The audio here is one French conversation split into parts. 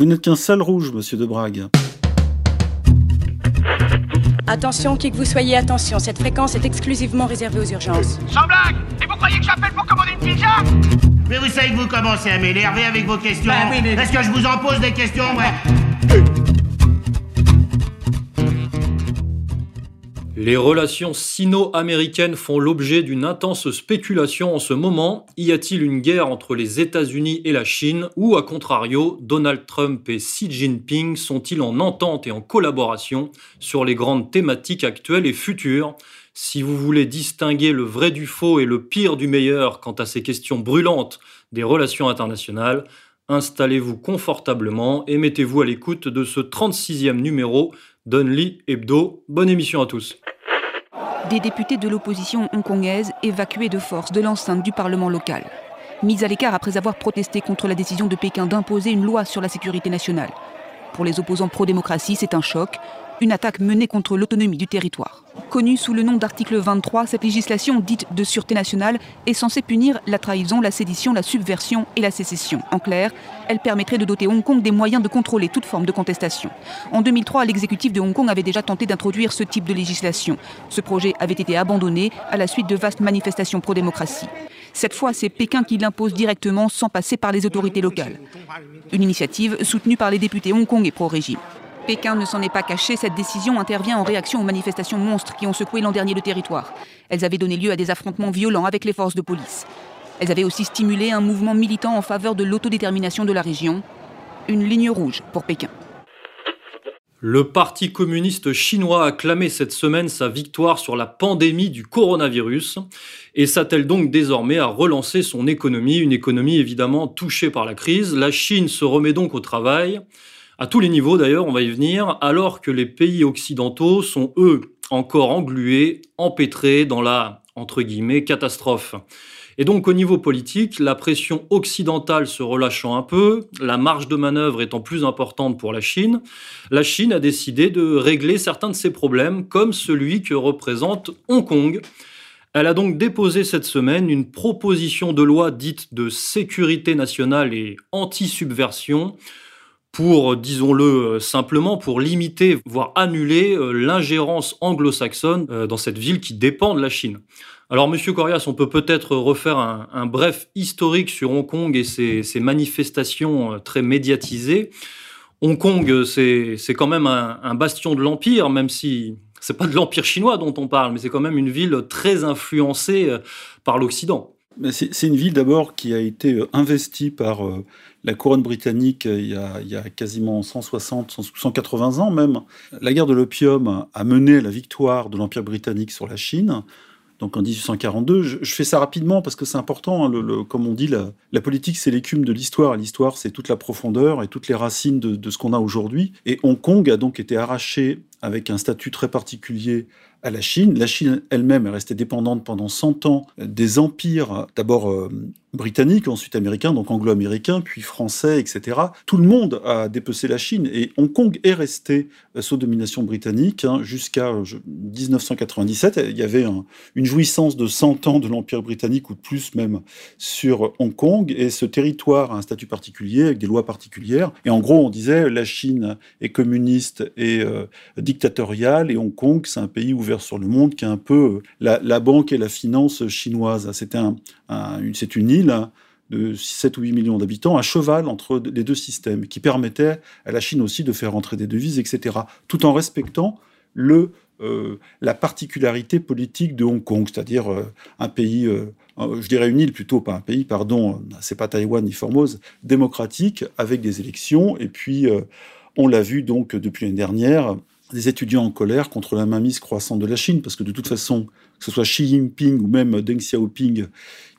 Vous n'êtes qu'un sale rouge, monsieur de Brague. Attention, qui que vous soyez, attention, cette fréquence est exclusivement réservée aux urgences. Sans blague Et vous croyez que j'appelle pour commander une pizza? Mais vous savez que vous commencez à m'énerver avec vos questions. Est-ce que je vous en pose des questions, ouais? Les relations sino-américaines font l'objet d'une intense spéculation en ce moment. Y a-t-il une guerre entre les États-Unis et la Chine ou, à contrario, Donald Trump et Xi Jinping sont-ils en entente et en collaboration sur les grandes thématiques actuelles et futures? Si vous voulez distinguer le vrai du faux et le pire du meilleur quant à ces questions brûlantes des relations internationales, installez-vous confortablement et mettez-vous à l'écoute de ce 36e numéro Lee Hebdo. Bonne émission à tous. Des députés de l'opposition hongkongaise évacués de force de l'enceinte du Parlement local. Mis à l'écart après avoir protesté contre la décision de Pékin d'imposer une loi sur la sécurité nationale. Pour les opposants pro-démocratie, c'est un choc une attaque menée contre l'autonomie du territoire. Connue sous le nom d'article 23, cette législation dite de sûreté nationale est censée punir la trahison, la sédition, la subversion et la sécession. En clair, elle permettrait de doter Hong Kong des moyens de contrôler toute forme de contestation. En 2003, l'exécutif de Hong Kong avait déjà tenté d'introduire ce type de législation. Ce projet avait été abandonné à la suite de vastes manifestations pro-démocratie. Cette fois, c'est Pékin qui l'impose directement sans passer par les autorités locales. Une initiative soutenue par les députés Hong Kong et pro-régime. Pékin ne s'en est pas caché, cette décision intervient en réaction aux manifestations monstres qui ont secoué l'an dernier le territoire. Elles avaient donné lieu à des affrontements violents avec les forces de police. Elles avaient aussi stimulé un mouvement militant en faveur de l'autodétermination de la région. Une ligne rouge pour Pékin. Le Parti communiste chinois a clamé cette semaine sa victoire sur la pandémie du coronavirus et s'attelle donc désormais à relancer son économie, une économie évidemment touchée par la crise. La Chine se remet donc au travail à tous les niveaux d'ailleurs, on va y venir, alors que les pays occidentaux sont eux encore englués, empêtrés dans la entre guillemets catastrophe. Et donc au niveau politique, la pression occidentale se relâchant un peu, la marge de manœuvre étant plus importante pour la Chine, la Chine a décidé de régler certains de ses problèmes, comme celui que représente Hong Kong. Elle a donc déposé cette semaine une proposition de loi dite de sécurité nationale et anti-subversion pour, disons-le euh, simplement, pour limiter, voire annuler euh, l'ingérence anglo-saxonne euh, dans cette ville qui dépend de la Chine. Alors, Monsieur Corias, on peut peut-être refaire un, bref historique sur Hong Kong et ses, manifestations très médiatisées. Hong Kong, c'est quand même un, bastion de l'empire, même si c'est pas de l'empire chinois dont on parle, mais c'est quand même une ville très influencée par l'Occident. C'est une ville d'abord qui a été investie par la couronne britannique euh, il y, a, il y a, quasiment 160, 180 ans même. La guerre de l'opium a mené à la victoire de l'Empire britannique sur la Chine. Donc en 1842, je, fais ça rapidement parce que c'est important. Hein, comme on dit, la, politique c'est l'écume de l'histoire. L'histoire c'est toute la profondeur et toutes les racines de ce qu'on a aujourd'hui. Et Hong Kong a donc été arraché avec un statut très particulier à la Chine. La Chine elle-même est restée dépendante pendant 100 ans des empires, d'abord euh, britanniques, ensuite américains, donc anglo-américains, puis français, etc. Tout le monde a dépecé la Chine et Hong Kong est resté sous domination britannique hein, jusqu'à 1997. Il y avait une jouissance de 100 ans de l'empire britannique ou plus même sur Hong Kong et ce territoire a un statut particulier avec des lois particulières. Et en gros, on disait la Chine est communiste et euh, dictatoriale et Hong Kong c'est un pays ouvert sur le monde qui est un peu euh, la, banque et la finance chinoise. C'est un, c'est une île hein, de 7 ou 8 millions d'habitants, à cheval entre les deux systèmes, qui permettait à la Chine aussi de faire entrer des devises, etc., tout en respectant le, euh, la particularité politique de Hong Kong, c'est-à-dire euh, un pays, je dirais une île plutôt, pas un pays, pardon, c'est pas Taïwan ni Formose, démocratique, avec des élections, et puis on l'a vu donc depuis l'année dernière, des étudiants en colère contre la mainmise croissante de la Chine, parce que de toute façon, que ce soit Xi Jinping ou même Deng Xiaoping,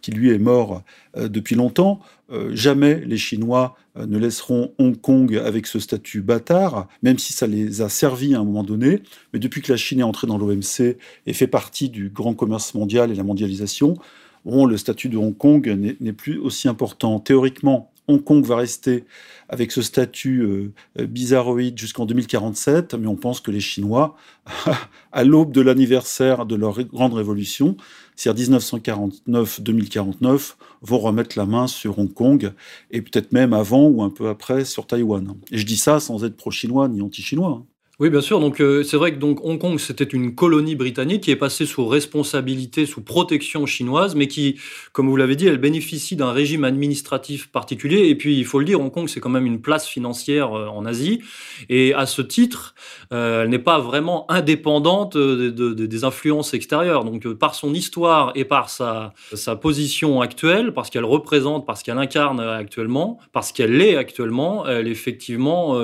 qui lui est mort euh, depuis longtemps, euh, jamais les Chinois euh, ne laisseront Hong Kong avec ce statut bâtard, même si ça les a servis à un moment donné. Mais depuis que la Chine est entrée dans l'OMC et fait partie du grand commerce mondial et la mondialisation, bon, le statut de Hong Kong n'est plus aussi important. Théoriquement, Hong Kong va rester avec ce statut euh, bizarroïde jusqu'en 2047, mais on pense que les Chinois, à l'aube de l'anniversaire de leur grande révolution, c'est-à-dire 1949-2049, vont remettre la main sur Hong Kong, et peut-être même avant ou un peu après sur Taïwan. Et je dis ça sans être pro-chinois ni anti-chinois. Oui, bien sûr. Donc, euh, c'est vrai que donc Hong Kong, c'était une colonie britannique qui est passée sous responsabilité, sous protection chinoise, mais qui, comme vous l'avez dit, elle bénéficie d'un régime administratif particulier. Et puis, il faut le dire, Hong Kong, c'est quand même une place financière euh, en Asie. Et à ce titre, euh, elle n'est pas vraiment indépendante des influences extérieures. Donc, par son histoire et par sa, sa position actuelle, parce qu'elle représente, parce qu'elle incarne actuellement, parce qu'elle l'est actuellement, elle est effectivement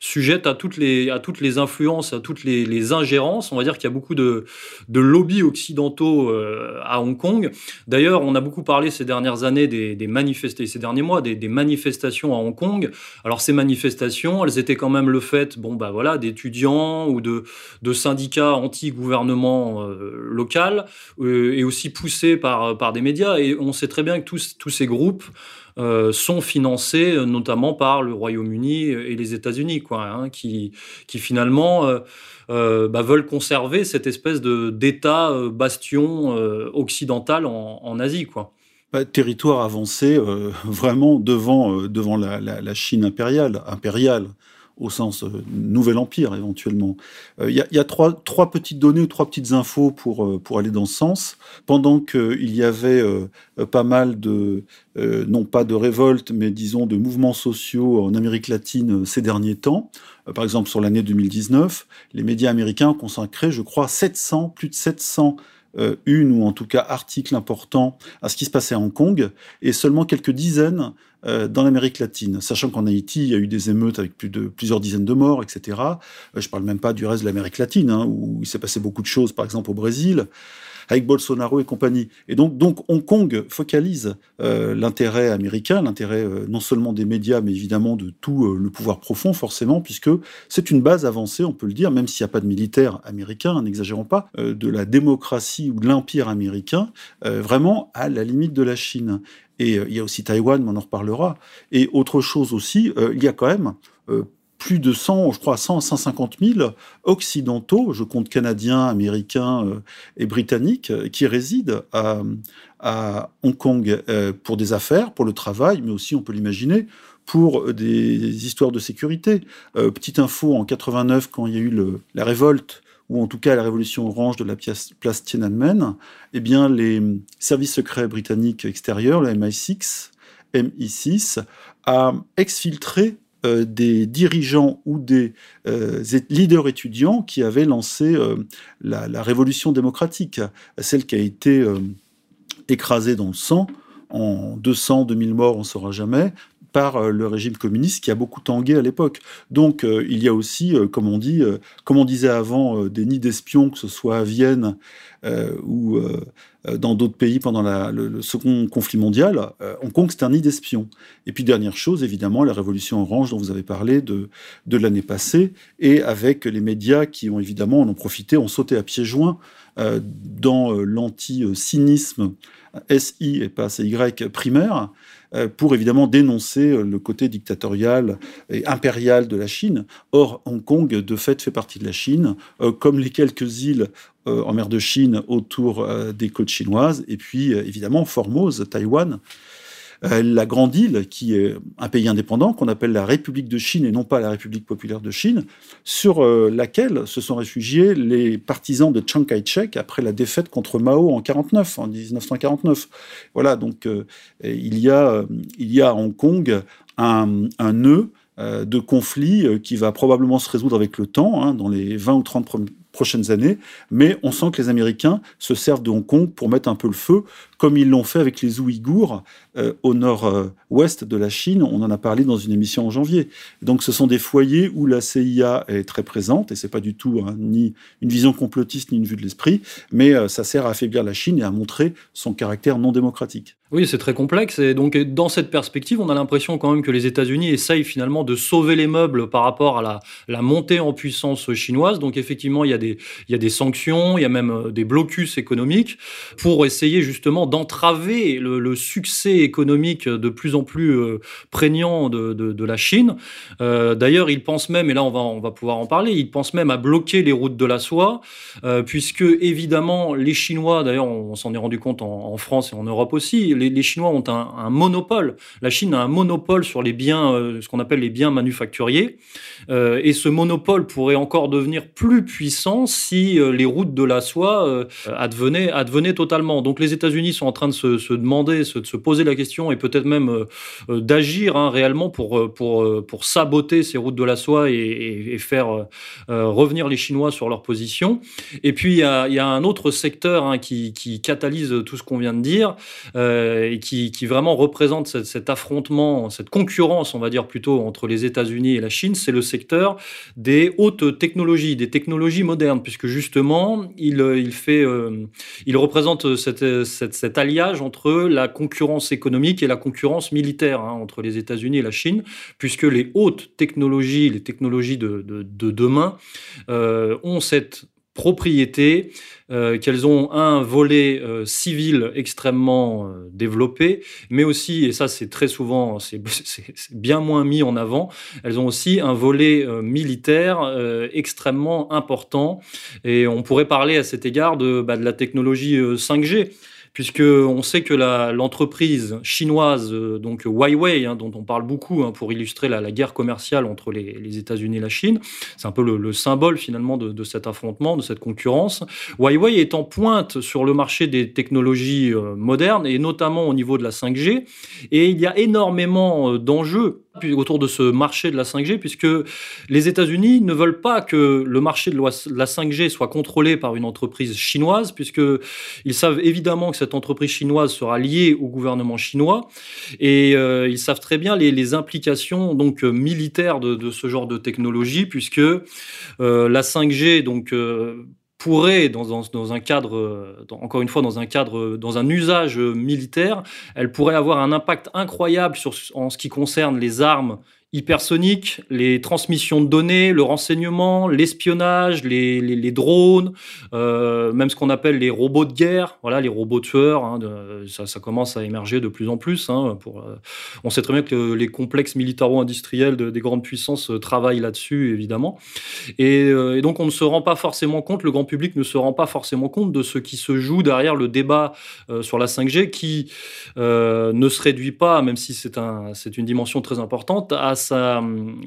sujette à toutes les, à toutes les à toutes les, ingérences. On va dire qu'il y a beaucoup de, de lobbies occidentaux euh, à Hong Kong. D'ailleurs, on a beaucoup parlé ces dernières années des, des manifestations, ces derniers mois, des, manifestations à Hong Kong. Alors ces manifestations, elles étaient quand même le fait, bon bah voilà, d'étudiants ou de, de syndicats anti-gouvernement euh, local euh, et aussi poussés par, par des médias. Et on sait très bien que tous, tous ces groupes euh, sont financés euh, notamment par le Royaume-Uni et les États-Unis, quoi, hein, qui, qui finalement euh, bah, veulent conserver cette espèce de d'État bastion occidental en, Asie, quoi. Bah, territoire avancé vraiment devant, devant la, la, Chine impériale au sens euh, nouvel empire éventuellement. Il y, a, trois, trois petites données ou trois petites infos pour, pour aller dans ce sens. Pendant qu'il y avait pas mal de, euh, non pas de révolte, mais disons de mouvements sociaux en Amérique latine euh, ces derniers temps. Euh, par exemple, sur l'année 2019, les médias américains ont consacré, je crois, 700, plus de 700 une ou en tout cas articles importants à ce qui se passait à Hong Kong et seulement quelques dizaines dans l'Amérique latine, sachant qu'en Haïti, il y a eu des émeutes avec plus de plusieurs dizaines de morts, etc. je parle même pas du reste de l'Amérique latine, hein, où il s'est passé beaucoup de choses, par exemple au Brésil avec Bolsonaro et compagnie. Et donc, Hong Kong focalise euh, l'intérêt américain, l'intérêt euh, non seulement des médias, mais évidemment de tout euh, le pouvoir profond, forcément, puisque c'est une base avancée, on peut le dire, même s'il n'y a pas de militaires américains, n'exagérons pas, de la démocratie ou de l'empire américain, vraiment à la limite de la Chine. Et il y a aussi Taïwan, mais on en reparlera. Et autre chose aussi, il y a quand même plus de 100, je crois 100 150 000 occidentaux, je compte canadiens, américains euh, et britanniques, euh, qui résident à, Hong Kong euh, pour des affaires, pour le travail, mais aussi, on peut l'imaginer, pour des histoires de sécurité. petite info, en 89, quand il y a eu la révolte, ou en tout cas la révolution orange de la place Tiananmen, eh bien, les services secrets britanniques extérieurs, le MI6, MI6, a exfiltré euh, des dirigeants ou des euh, leaders étudiants qui avaient lancé euh, la, révolution démocratique, celle qui a été écrasée dans le sang, en 200, 2000 morts, on ne saura jamais, par le régime communiste qui a beaucoup tangué à l'époque. Donc il y a aussi, comme on dit, comme on disait avant, des nids d'espions, que ce soit à Vienne ou euh, dans d'autres pays pendant le, second conflit mondial, euh, Hong Kong, c'est un nid d'espions. Et puis, dernière chose, évidemment, la révolution orange dont vous avez parlé de, de l'année passée, et avec les médias qui ont évidemment en ont profité, ont sauté à pieds joints euh, dans l'anti-cynisme SI et pas CY primaire, pour évidemment dénoncer le côté dictatorial et impérial de la Chine. Or, Hong Kong, de fait, fait partie de la Chine, comme les quelques îles euh, en mer de Chine autour euh, des côtes chinoises, et puis euh, évidemment Formose, Taïwan, la grande île, qui est un pays indépendant, qu'on appelle la République de Chine et non pas la République populaire de Chine, sur laquelle se sont réfugiés les partisans de Chiang Kai-shek après la défaite contre Mao en 49, en 1949. Voilà, donc il, y a, il y a à Hong Kong un, un nœud de conflit qui va probablement se résoudre avec le temps, hein, dans les 20 ou 30 prochaines années, mais on sent que les Américains se servent de Hong Kong pour mettre un peu le feu, comme ils l'ont fait avec les Ouïghours euh, au nord-ouest de la Chine. On en a parlé dans une émission en janvier. Donc ce sont des foyers où la CIA est très présente, et c'est pas du tout hein, ni une vision complotiste ni une vue de l'esprit, mais euh, ça sert à affaiblir la Chine et à montrer son caractère non démocratique. Oui, c'est très complexe. Et donc, dans cette perspective, on a l'impression quand même que les États-Unis essayent finalement de sauver les meubles par rapport à la, montée en puissance chinoise. Donc, effectivement, il y, a des, sanctions, il y a même euh, des blocus économiques pour essayer justement d'entraver le, succès économique de plus en plus euh, prégnant de, la Chine. Euh, D'ailleurs, ils pensent même, et là on va, pouvoir en parler, ils pensent même à bloquer les routes de la soie, puisque évidemment, les Chinois, d'ailleurs, on, s'en est rendu compte en France et en Europe aussi, les, Chinois ont un, monopole. La Chine a un monopole sur les biens, euh, ce qu'on appelle les biens manufacturiers. Euh, et ce monopole pourrait encore devenir plus puissant si euh, les routes de la soie advenaient, advenaient, totalement. Donc les États-Unis sont en train de se, demander, de se poser la question et peut-être même d'agir hein, réellement pour, saboter ces routes de la soie et, faire revenir les Chinois sur leur position. Et puis il y a, un autre secteur hein, qui, catalyse tout ce qu'on vient de dire. Et qui, vraiment représente cet, affrontement, cette concurrence, on va dire plutôt, entre les États-Unis et la Chine, c'est le secteur des hautes technologies, des technologies modernes, puisque justement, il, euh, il représente cet alliage entre la concurrence économique et la concurrence militaire hein, entre les États-Unis et la Chine, puisque les hautes technologies, les technologies de, de, demain, euh, ont cette propriété euh, qu'elles ont un volet euh, civil extrêmement euh, développé, mais aussi, et ça c'est très souvent, c'est bien moins mis en avant, elles ont aussi un volet militaire extrêmement important. Et on pourrait parler à cet égard de, bah, de la technologie 5G puisque on sait que l'entreprise chinoise, euh, donc Huawei, hein, dont on parle beaucoup hein, pour illustrer la, guerre commerciale entre les, États-Unis et la Chine, c'est un peu le, symbole finalement de, cet affrontement, de cette concurrence. Huawei est en pointe sur le marché des technologies euh, modernes et notamment au niveau de la 5G, et il y a énormément euh, d'enjeux autour de ce marché de la 5G, puisque les États-Unis ne veulent pas que le marché de la 5G soit contrôlé par une entreprise chinoise, puisqu'ils savent évidemment que cette entreprise chinoise sera liée au gouvernement chinois, et euh, ils savent très bien les, implications donc militaires de, ce genre de technologie, puisque euh, la 5G donc euh, pourrait, dans, un cadre, encore une fois, dans un cadre, dans un usage militaire, elle pourrait avoir un impact incroyable sur, en ce qui concerne les armes hypersonique, les transmissions de données, le renseignement, l'espionnage, les, les, drones, euh, même ce qu'on appelle les robots de guerre, voilà, les robots tueurs, hein, ça, commence à émerger de plus en plus. Hein, euh, on sait très bien que les complexes militaro-industriels de, des grandes puissances euh, travaillent là-dessus, évidemment. Et, donc on ne se rend pas forcément compte, le grand public ne se rend pas forcément compte de ce qui se joue derrière le débat sur la 5G, qui ne se réduit pas, même si c'est un, une dimension très importante, à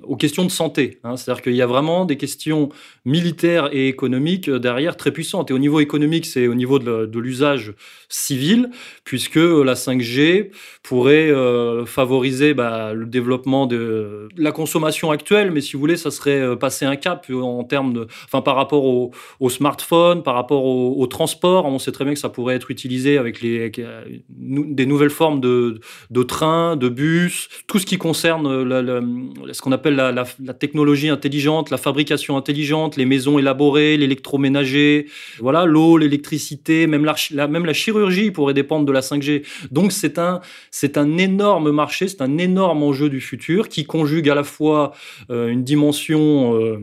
aux questions de santé. Hein. C'est-à-dire qu'il y a vraiment des questions militaires et économiques euh, derrière très puissantes. Et au niveau économique, c'est au niveau de l'usage civil, puisque la 5G pourrait euh, favoriser bah, le développement de la consommation actuelle, mais si vous voulez, ça serait euh, passer un cap en termes enfin, par rapport au, au smartphone, par rapport au, transport. On sait très bien que ça pourrait être utilisé avec des nouvelles formes de, trains, de bus, tout ce qui concerne la, ce qu'on appelle la, technologie intelligente, la fabrication intelligente, les maisons élaborées, l'électroménager, voilà, l'eau, l'électricité, même la, chirurgie pourrait dépendre de la 5G. Donc c'est un, c'est un énorme marché, c'est un énorme enjeu du futur qui conjugue à la fois euh, une dimension euh,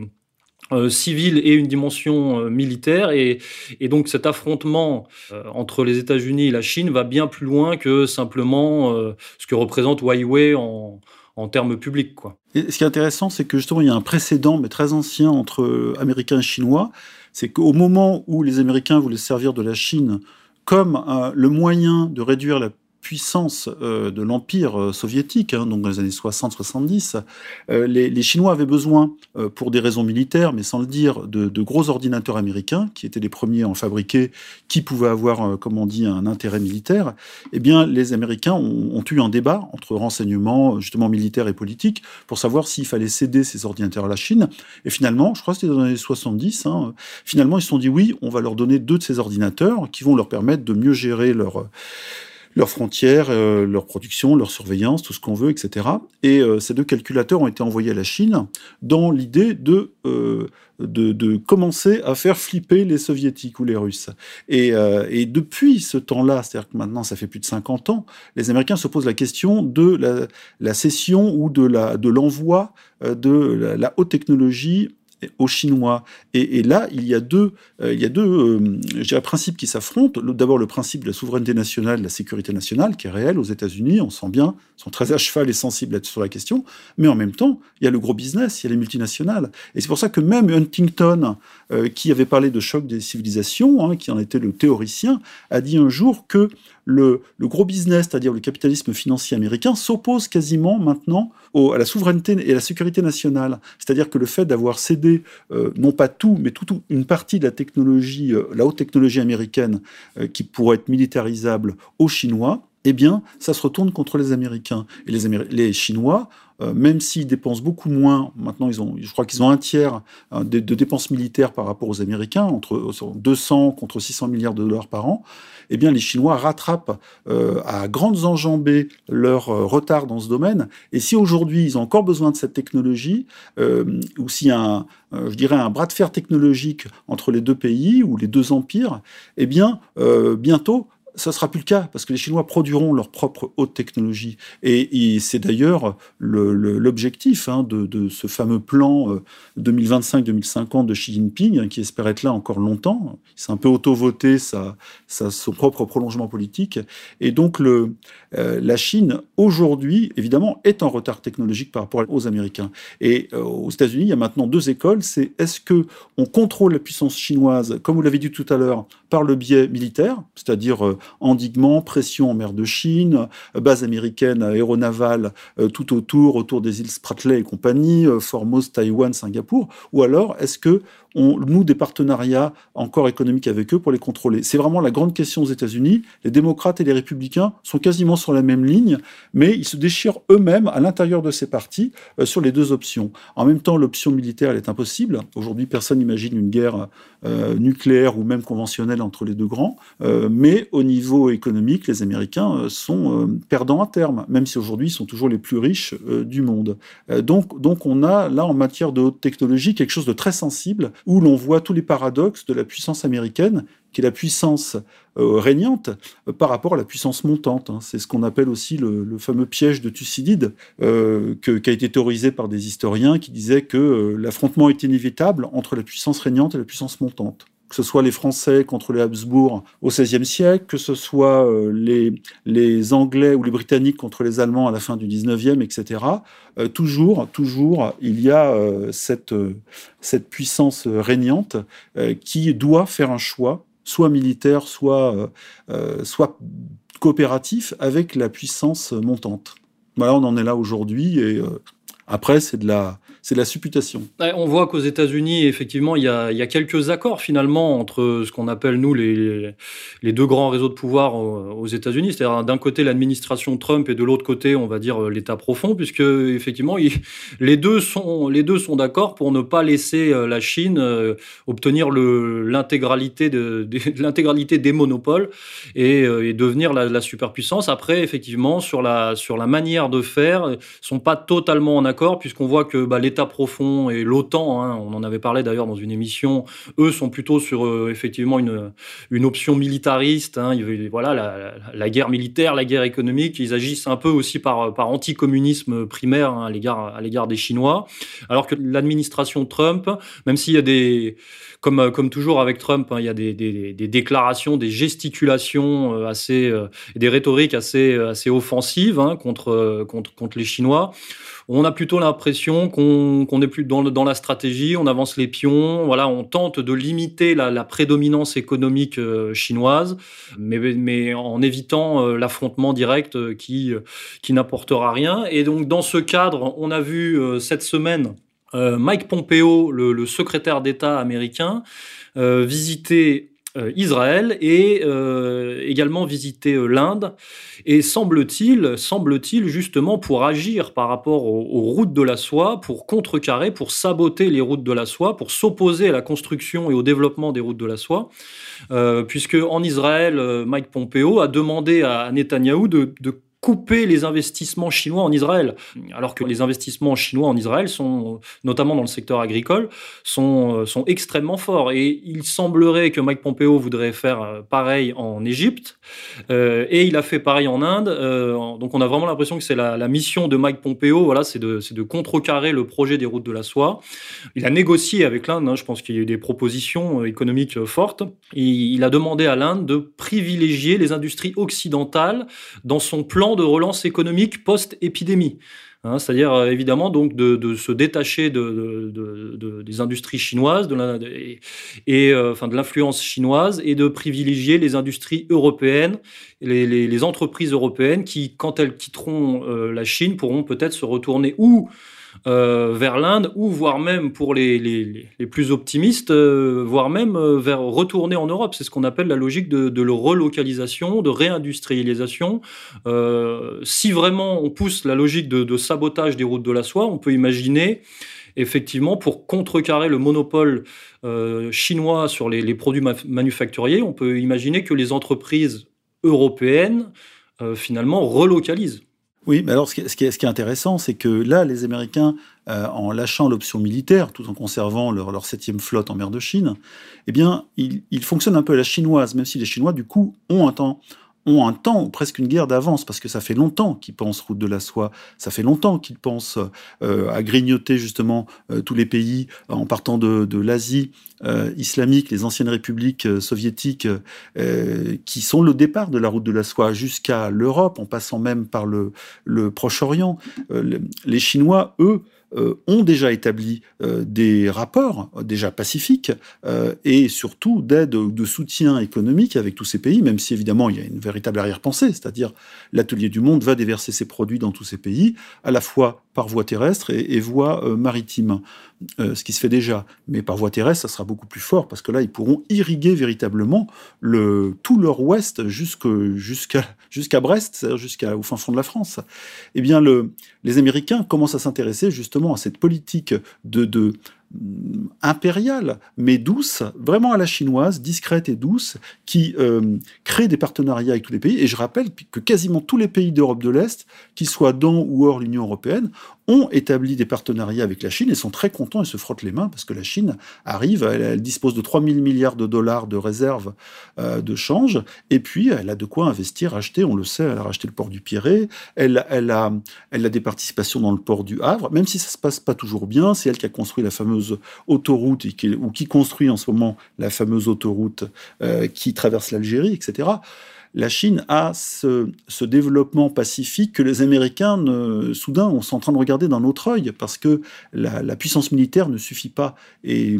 euh, civile et une dimension euh, militaire. Et, donc cet affrontement euh, entre les États-Unis et la Chine va bien plus loin que simplement ce que représente Huawei en, en termes publics. Ce qui est intéressant, c'est que justement, il y a un précédent, mais très ancien, entre Américains et Chinois. C'est qu'au moment où les Américains voulaient servir de la Chine comme le moyen de réduire la puissance euh, de l'empire euh, soviétique, hein, donc dans les années 60-70, euh, les, les, Chinois avaient besoin, pour des raisons militaires, mais sans le dire, de, gros ordinateurs américains, qui étaient les premiers à en fabriquer, qui pouvaient avoir, comme on dit, un intérêt militaire. Eh bien, les Américains ont, ont, eu un débat entre renseignements, justement militaires et politiques, pour savoir s'il fallait céder ces ordinateurs à la Chine. Et finalement, je crois que c'était dans les années 70, hein, finalement, ils se sont dit oui, on va leur donner deux de ces ordinateurs qui vont leur permettre de mieux gérer leur leurs frontières, leur production, leur surveillance, tout ce qu'on veut, etc. Et ces deux calculateurs ont été envoyés à la Chine dans l'idée de de, commencer à faire flipper les soviétiques ou les russes. Et, et depuis ce temps-là, c'est-à-dire que maintenant ça fait plus de 50 ans, les Américains se posent la question de la, la cession ou de l'envoi de, de la, haute technologie aux Chinois. Et, là, il y a deux, euh, il y a deux euh, principes qui s'affrontent. D'abord, le principe de la souveraineté nationale, de la sécurité nationale, qui est réel aux États-Unis, on sent bien, ils sont très à cheval et sensibles sur la question. Mais en même temps, il y a le gros business, il y a les multinationales. Et c'est pour ça que même Huntington, euh, qui avait parlé de choc des civilisations, hein, qui en était le théoricien, a dit un jour que le, gros business, c'est-à-dire le capitalisme financier américain, s'oppose quasiment maintenant à la souveraineté et à la sécurité nationale. C'est-à-dire que le fait d'avoir cédé, euh, non pas tout, mais toute une partie de la technologie, euh, la haute technologie américaine, euh, qui pourrait être militarisable aux Chinois, eh bien, ça se retourne contre les Américains. Et les, Chinois euh, même s'ils dépensent beaucoup moins, maintenant ils ont, je crois qu'ils ont un tiers euh, de, dépenses militaires par rapport aux Américains, entre 200 contre 600 milliards de dollars par an, eh bien les Chinois rattrapent euh, à grandes enjambées leur retard dans ce domaine. Et si aujourd'hui ils ont encore besoin de cette technologie, ou s'il y a un, je dirais un bras de fer technologique entre les deux pays ou les deux empires, eh bien bientôt ça sera plus le cas parce que les Chinois produiront leur propre haute technologie. Et, c'est d'ailleurs l'objectif hein, de, ce fameux plan 2025-2050 euh, de Xi Jinping, hein, qui espère être là encore longtemps. Il s'est un peu auto-voté sa, son propre prolongement politique. Et donc euh, la Chine, aujourd'hui, évidemment, est en retard technologique par rapport aux Américains. Et euh, aux États-Unis, il y a maintenant deux écoles. C'est est-ce que on contrôle la puissance chinoise, comme vous l'avez dit tout à l'heure, par le biais militaire, c'est-à-dire endiguement, pression en mer de Chine, euh, base américaine aéronavale euh, tout autour, autour des îles Spratly et compagnie, euh, Formose, Taïwan, Singapour, ou alors est-ce que on noue des partenariats encore économiques avec eux pour les contrôler C'est vraiment la grande question aux États-Unis. Les démocrates et les républicains sont quasiment sur la même ligne, mais ils se déchirent eux-mêmes à l'intérieur de ces partis sur les deux options. En même temps, l'option militaire, elle est impossible. Aujourd'hui, personne n'imagine une guerre nucléaire ou même conventionnelle entre les deux grands, mais au niveau économique, les Américains euh, sont euh, perdants à terme, même si aujourd'hui ils sont toujours les plus riches euh, du monde. donc, donc on a là en matière de haute technologie quelque chose de très sensible où l'on voit tous les paradoxes de la puissance américaine qui est la puissance régnante par rapport à la puissance montante. Hein. C'est ce qu'on appelle aussi le, fameux piège de Thucydide, qui a été théorisé par des historiens qui disaient que l'affrontement est inévitable entre la puissance régnante et la puissance montante que ce soit les Français contre les Habsbourg au XVIe siècle, que ce soit euh, les, Anglais ou les Britanniques contre les Allemands à la fin du XIXe, etc. Euh, toujours, toujours, il y a euh, cette, cette puissance régnante qui doit faire un choix, soit militaire, soit, soit coopératif, avec la puissance montante. Voilà, on en est là aujourd'hui et après, c'est de la, c'est la supputation. On voit qu'aux États-Unis, effectivement, il y, a, quelques accords finalement entre ce qu'on appelle nous les, les, deux grands réseaux de pouvoir aux États-Unis, c'est-à-dire d'un côté l'administration Trump et de l'autre côté, on va dire l'État profond, puisque effectivement, les deux sont les d'accord pour ne pas laisser euh, la Chine euh, obtenir l'intégralité de, des monopoles et, euh, devenir la, superpuissance. Après, effectivement, sur la sur la manière de faire, sont pas totalement en accord, puisqu'on voit que bah, l'État profond et l'OTAN, hein, on en avait parlé d'ailleurs dans une émission, eux sont plutôt sur euh, effectivement une, une option militariste. Hein, voilà, la, guerre militaire, la guerre économique, ils agissent un peu aussi par, par anticommunisme primaire hein, à l'égard des Chinois, alors que l'administration Trump, même s'il y a des comme, comme toujours avec Trump, il y a des, des, des, déclarations, des gesticulations euh, assez, euh, des rhétoriques assez, assez offensives contre, contre, contre les Chinois on a plutôt l'impression qu'on n'est plus dans, la stratégie, on avance les pions, voilà, on tente de limiter la, prédominance économique euh, chinoise, mais, en évitant euh, l'affrontement direct euh, qui, qui n'apportera rien. Et donc dans ce cadre, on a vu cette semaine Mike Pompeo, le, secrétaire d'État américain, visiter Israël et euh, également visité euh, l'Inde. Et semble-t-il, semble-t-il justement pour agir par rapport aux, routes de la soie, pour contrecarrer, pour saboter les routes de la soie, pour s'opposer à la construction et au développement des routes de la soie, puisque en Israël, Mike Pompeo a demandé à Netanyahou de couper les investissements chinois en Israël, alors que les investissements chinois en Israël sont, notamment dans le secteur agricole, sont, euh, extrêmement forts. Et il semblerait que Mike Pompeo voudrait faire euh, pareil en Égypte, euh, et il a fait pareil en Inde. donc on a vraiment l'impression que c'est la, mission de Mike Pompeo, voilà, c'est de, contrecarrer le projet des routes de la soie. Il a négocié avec l'Inde, hein, je pense qu'il y a eu des propositions économiques fortes. Il a demandé à l'Inde de privilégier les industries occidentales dans son plan de relance économique post-épidémie. Hein, c'est-à-dire euh, évidemment donc de, se détacher de, des industries chinoises de et, euh, de l'influence chinoise et de privilégier les industries européennes, les, les, entreprises européennes qui, quand elles quitteront euh, la Chine, pourront peut-être se retourner ou euh, vers l'Inde ou voire même pour les, plus optimistes, euh, voire même euh, vers retourner en Europe. C'est ce qu'on appelle la logique de, de relocalisation, de réindustrialisation. si vraiment on pousse la logique de, sabotage des routes de la soie, on peut imaginer effectivement, pour contrecarrer le monopole chinois sur les produits manufacturiers, on peut imaginer que les entreprises européennes, finalement, relocalisent. Oui, mais alors ce qui est, intéressant, c'est que là, les Américains, euh, en lâchant l'option militaire, tout en conservant leur, septième flotte en mer de Chine, eh bien, ils, fonctionnent un peu à la chinoise, même si les Chinois, du coup, ont un temps ont un temps, presque une guerre d'avance, parce que ça fait longtemps qu'ils pensent route de la soie, ça fait longtemps qu'ils pensent euh, à grignoter justement euh, tous les pays en partant de, l'Asie euh, islamique, les anciennes républiques soviétiques, qui sont le départ de la route de la soie jusqu'à l'Europe, en passant même par le, Proche-Orient. les Chinois, eux, euh, ont déjà établi euh, des rapports déjà pacifiques euh, et surtout d'aide ou de soutien économique avec tous ces pays, même si évidemment il y a une véritable arrière-pensée, c'est-à-dire l'atelier du monde va déverser ses produits dans tous ces pays, à la fois par voie terrestre et, voie maritime, ce qui se fait déjà. Mais par voie terrestre, ça sera beaucoup plus fort parce que là, ils pourront irriguer véritablement le, tout leur ouest jusqu'à Brest, jusqu'au fin fond de la France. Eh bien, le, les Américains commencent à s'intéresser justement à cette politique de, de impériale, mais douce, vraiment à la chinoise, discrète et douce, qui euh, crée des partenariats avec tous les pays. Et je rappelle que quasiment tous les pays d'Europe de l'Est, qu'ils soient dans ou hors l'Union européenne, ont établi des partenariats avec la Chine et sont très contents et se frottent les mains parce que la Chine arrive, elle, dispose de 3 000 milliards de dollars de réserves euh, de change, et puis elle a de quoi investir, acheter, on le sait, elle a racheté le port du Pirée, elle, a des participations dans le port du Havre, même si ça se passe pas toujours bien, c'est elle qui a construit la fameuse autoroute et qui, ou qui construit en ce moment la fameuse autoroute euh, qui traverse l'Algérie, etc. La Chine a ce, développement pacifique que les Américains, soudain, sont en train de regarder d'un autre œil parce que la, puissance militaire ne suffit pas. Et,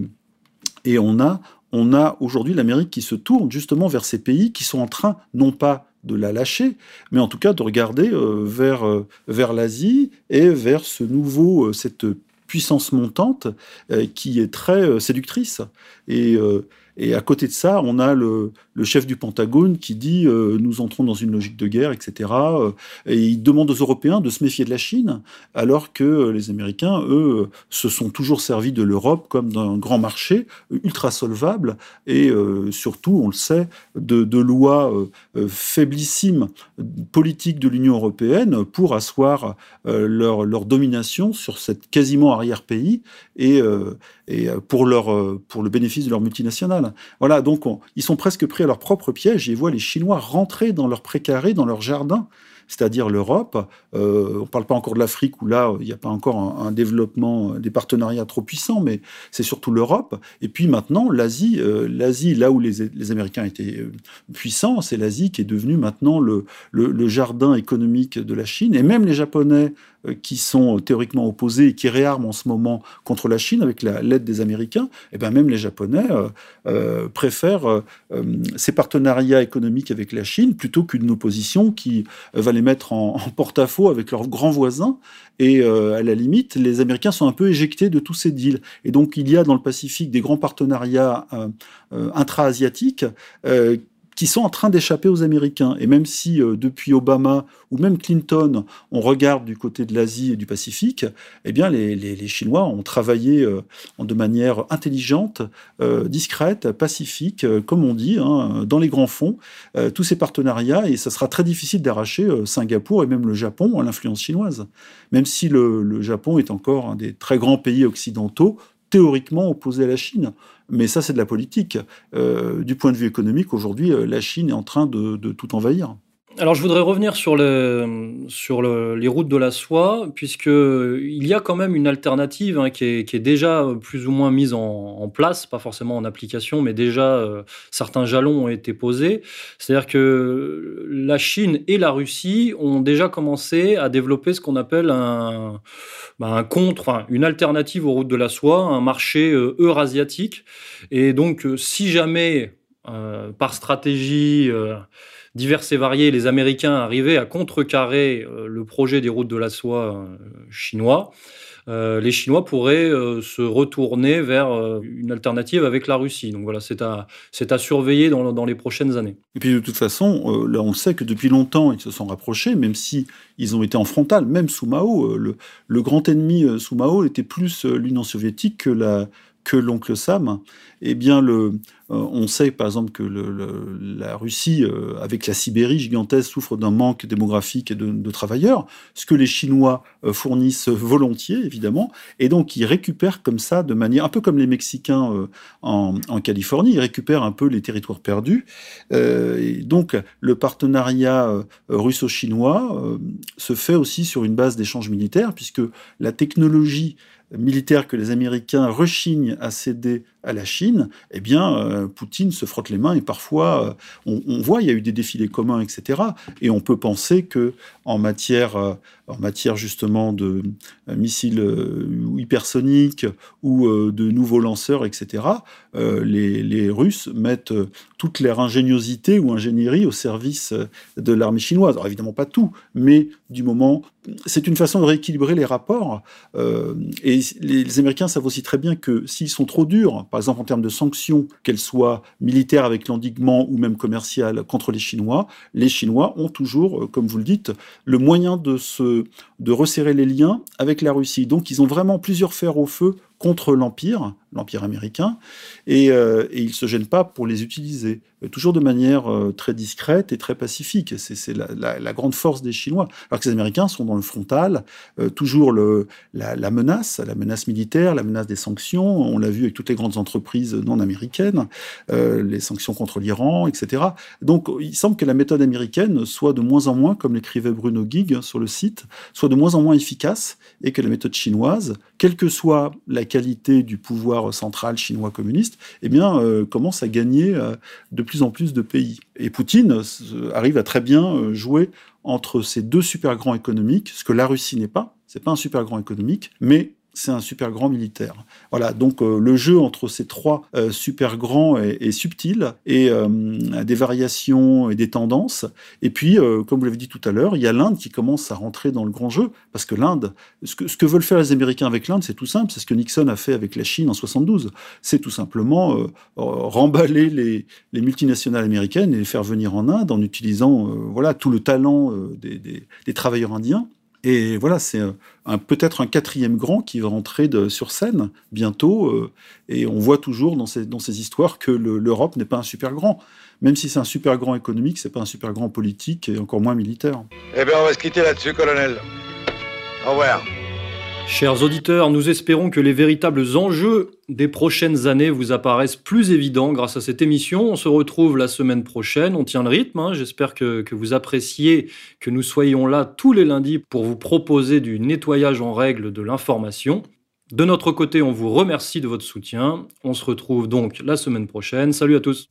on a, aujourd'hui l'Amérique qui se tourne justement vers ces pays qui sont en train, non pas de la lâcher, mais en tout cas de regarder euh, vers, euh, vers l'Asie et vers ce nouveau, cette puissance montante euh, qui est très euh, séductrice. Et, euh, et à côté de ça, on a le, chef du Pentagone qui dit euh, nous entrons dans une logique de guerre, etc. Euh, et il demande aux Européens de se méfier de la Chine, alors que euh, les Américains, eux, se sont toujours servis de l'Europe comme d'un grand marché ultra solvable et surtout, on le sait, de, lois faiblissimes politiques de l'Union européenne pour asseoir leur, leur, domination sur cette quasiment arrière-pays et, et pour, leur, pour le bénéfice de leur multinationale. Voilà, donc ils sont presque prêts à leur propre piège. Ils voient les Chinois rentrer dans leur précaré, dans leur jardin, c'est-à-dire l'Europe. Euh, on ne parle pas encore de l'Afrique où là, il n'y a pas encore un, développement, des partenariats trop puissants, mais c'est surtout l'Europe. Et puis maintenant, l'Asie, euh, l'Asie, là où les, Américains étaient euh, puissants, c'est l'Asie qui est devenue maintenant le, jardin économique de la Chine. Et même les Japonais qui sont théoriquement opposés et qui réarment en ce moment contre la Chine avec l'aide des Américains, et eh bien même les Japonais préfèrent ces partenariats économiques avec la Chine plutôt qu'une opposition qui va les mettre en, en porte-à-faux avec leurs grands voisins. Et à la limite, les Américains sont un peu éjectés de tous ces deals. Et donc il y a dans le Pacifique des grands partenariats intra-asiatiques qui sont en train d'échapper aux Américains. Et même si euh, depuis Obama ou même Clinton, on regarde du côté de l'Asie et du Pacifique, eh bien les, Chinois ont travaillé euh, de manière intelligente, euh, discrète, pacifique, comme on dit, hein, dans les grands fonds, tous ces partenariats, et ça sera très difficile d'arracher Singapour et même le Japon à l'influence chinoise. Même si le, Japon est encore un des très grands pays occidentaux théoriquement opposé à la Chine. Mais ça, c'est de la politique. Euh, du point de vue économique, aujourd'hui, euh, la Chine est en train de, tout envahir. Alors, je voudrais revenir sur, les routes de la soie, puisqu'il y a quand même une alternative hein, qui, est, déjà plus ou moins mise en, place, pas forcément en application, mais déjà euh, certains jalons ont été posés. C'est-à-dire que la Chine et la Russie ont déjà commencé à développer ce qu'on appelle un, un contre, une alternative aux routes de la soie, un marché euh, eurasiatique. Et donc, euh, si jamais, euh, par stratégie diverses et variées, les Américains arrivaient à contrecarrer le projet des routes de la soie chinois, euh, les Chinois pourraient euh, se retourner vers euh, une alternative avec la Russie. Donc voilà, c'est à, surveiller dans, les prochaines années. Et puis de toute façon, là on sait que depuis longtemps ils se sont rapprochés, même si ils ont été en frontal, même sous Mao. Le grand ennemi sous Mao était plus l'Union soviétique que la, que l'oncle Sam, eh bien, le, euh, on sait par exemple que la Russie, euh, avec la Sibérie gigantesque, souffre d'un manque démographique et de, travailleurs, ce que les Chinois euh, fournissent volontiers, évidemment, et donc ils récupèrent comme ça, de manière un peu comme les Mexicains en, Californie, ils récupèrent un peu les territoires perdus. et donc, le partenariat russo-chinois se fait aussi sur une base d'échanges militaires, puisque la technologie militaire que les Américains rechignent à céder à la Chine, eh bien, euh, Poutine se frotte les mains et parfois, euh, on, voit, il y a eu des défilés communs, etc. Et on peut penser que en matière, euh, en matière justement de missiles hypersoniques ou de nouveaux lanceurs, etc., les, les, Russes mettent toute leur ingéniosité ou ingénierie au service de l'armée chinoise. Alors évidemment pas tout, mais du moment, c'est une façon de rééquilibrer les rapports. et les Américains savent aussi très bien que s'ils sont trop durs, par exemple en termes de sanctions, qu'elles soient militaires avec l'endiguement ou même commerciales contre les Chinois, les Chinois ont toujours, euh, comme vous le dites, le moyen de, de resserrer les liens avec la Russie. Donc ils ont vraiment plusieurs fers au feu contre l'Empire, l'Empire américain, et, euh, ils ne se gênent pas pour les utiliser, euh, toujours de manière euh, très discrète et très pacifique. C'est la, grande force des Chinois. Alors que les Américains sont dans le frontal, toujours le, la, menace, la menace militaire, la menace des sanctions, on l'a vu avec toutes les grandes entreprises non américaines, les sanctions contre l'Iran, etc. Donc il semble que la méthode américaine soit de moins en moins, comme l'écrivait Bruno Gig sur le site, soit de moins en moins efficace, et que la méthode chinoise, quelle que soit la qualité du pouvoir central chinois communiste, eh bien, euh, commence à gagner euh, de plus en plus de pays. Et Poutine euh, arrive à très bien jouer entre ces deux super grands économiques, ce que la Russie n'est pas. C'est pas un super grand économique, mais c'est un super grand militaire. Voilà, donc euh, le jeu entre ces trois euh, super grands est, subtil et euh, a des variations et des tendances. Et puis, comme vous l'avez dit tout à l'heure, il y a l'Inde qui commence à rentrer dans le grand jeu parce que l'Inde, ce que, ce que veulent faire les Américains avec l'Inde, c'est tout simple, c'est ce que Nixon a fait avec la Chine en 72. C'est tout simplement remballer les, les, multinationales américaines et les faire venir en Inde en utilisant voilà tout le talent des, des, des travailleurs indiens et voilà, c'est peut-être un quatrième grand qui va rentrer sur scène bientôt. Euh, et on voit toujours dans ces, histoires que l'Europe n'est pas un super grand. Même si c'est un super grand économique, c'est pas un super grand politique et encore moins militaire. Eh bien, on va se quitter là-dessus, colonel. Au revoir. Chers auditeurs, nous espérons que les véritables enjeux des prochaines années vous apparaissent plus évidents grâce à cette émission. On se retrouve la semaine prochaine, on tient le rythme. Hein. J'espère que, que, vous appréciez que nous soyons là tous les lundis pour vous proposer du nettoyage en règle de l'information. De notre côté, on vous remercie de votre soutien. On se retrouve donc la semaine prochaine. Salut à tous.